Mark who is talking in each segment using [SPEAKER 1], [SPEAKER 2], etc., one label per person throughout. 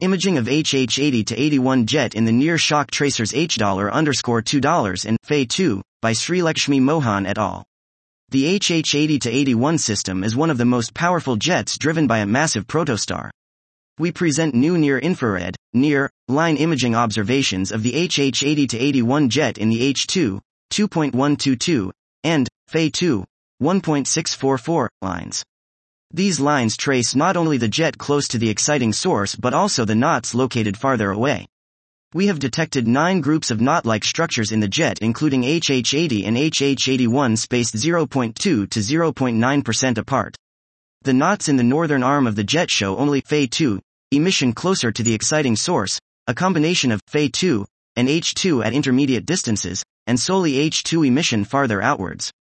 [SPEAKER 1] Imaging of HH80 to 81 jet in the near shock tracers H dollar underscore $2 and Fe2 by Sreelekshmi Mohan et al. The HH80 to 81 system is one of the most powerful jets driven by a massive protostar. We present new near infrared, near, line imaging observations of the HH80 to 81 jet in the H2, 2.122, and Fe2, 1.644 lines. These lines trace not only the jet close to the exciting source but also the knots located farther away. We have detected nine groups of knot-like structures in the jet including HH80 and HH81 spaced 0.2 to 0.9% apart. The knots in the northern arm of the jet show only Fe2, emission closer to the exciting source, a combination of Fe2 and H2 at intermediate distances, and solely H2 emission farther outwards.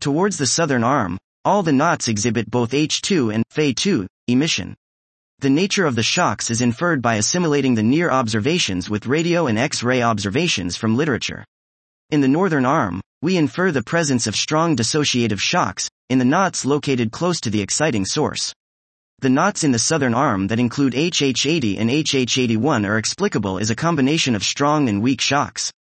[SPEAKER 1] Towards the southern arm, all the knots exhibit both H2 and Fe2 emission. The nature of the shocks is inferred by assimilating the near observations with radio and X-ray observations from literature. In the northern arm, we infer the presence of strong dissociative shocks in the knots located close to the exciting source. The knots in the southern arm that include HH80 and HH81 are explicable as a combination of strong and weak shocks.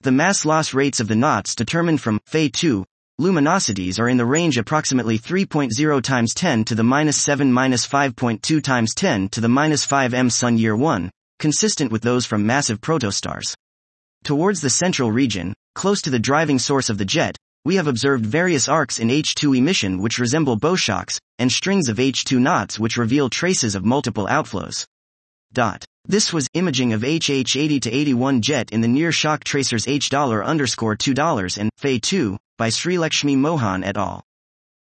[SPEAKER 1] The mass loss rates of the knots determined from Fe2 luminosities are in the range approximately 3.0 times 10 to the minus 7 minus 5.2 times 10 to the minus 5 m sun year 1, consistent with those from massive protostars. Towards the central region, close to the driving source of the jet, we have observed various arcs in H2 emission which resemble bow shocks, and strings of H2 knots which reveal traces of multiple outflows. Dot. This was imaging of HH80 to 81 jet in the near shock tracers H dollar underscore $2 and Fe2 by Sreelekshmi Mohan et al.